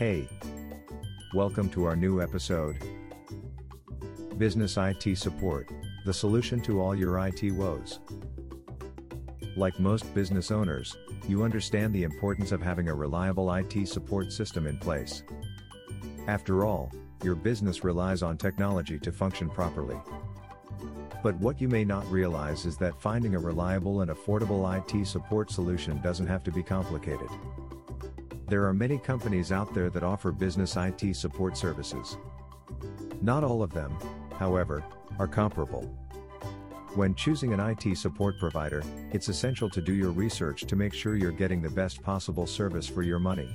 Hey! Welcome to our new episode. Business IT Support, the solution to all your IT woes. Like most business owners, you understand the importance of having a reliable IT support system in place. After all, your business relies on technology to function properly. But what you may not realize is that finding a reliable and affordable IT support solution doesn't have to be complicated. There are many companies out there that offer business IT support services. Not all of them, however, are comparable. When choosing an IT support provider, it's essential to do your research to make sure you're getting the best possible service for your money.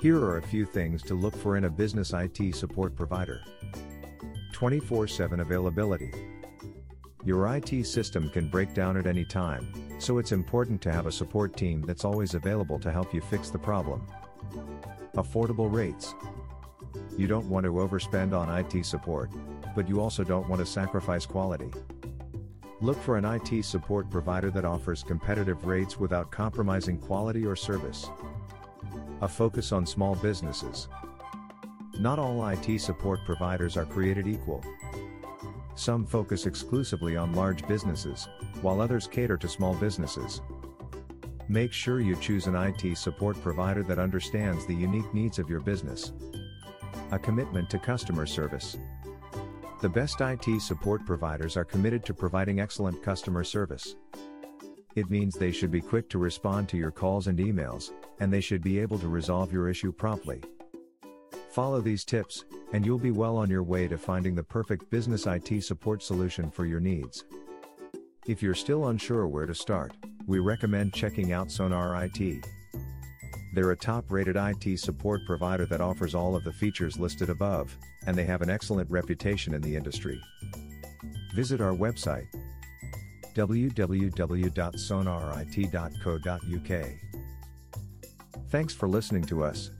Here are a few things to look for in a business IT support provider 24 7 availability. Your IT system can break down at any time, so it's important to have a support team that's always available to help you fix the problem. Affordable rates. You don't want to overspend on IT support, but you also don't want to sacrifice quality. Look for an IT support provider that offers competitive rates without compromising quality or service. A focus on small businesses. Not all IT support providers are created equal. Some focus exclusively on large businesses, while others cater to small businesses. Make sure you choose an IT support provider that understands the unique needs of your business. A commitment to customer service. The best IT support providers are committed to providing excellent customer service. It means they should be quick to respond to your calls and emails, and they should be able to resolve your issue promptly. Follow these tips, and you'll be well on your way to finding the perfect business IT support solution for your needs. If you're still unsure where to start, we recommend checking out Sonar IT. They're a top rated IT support provider that offers all of the features listed above, and they have an excellent reputation in the industry. Visit our website www.sonarit.co.uk. Thanks for listening to us.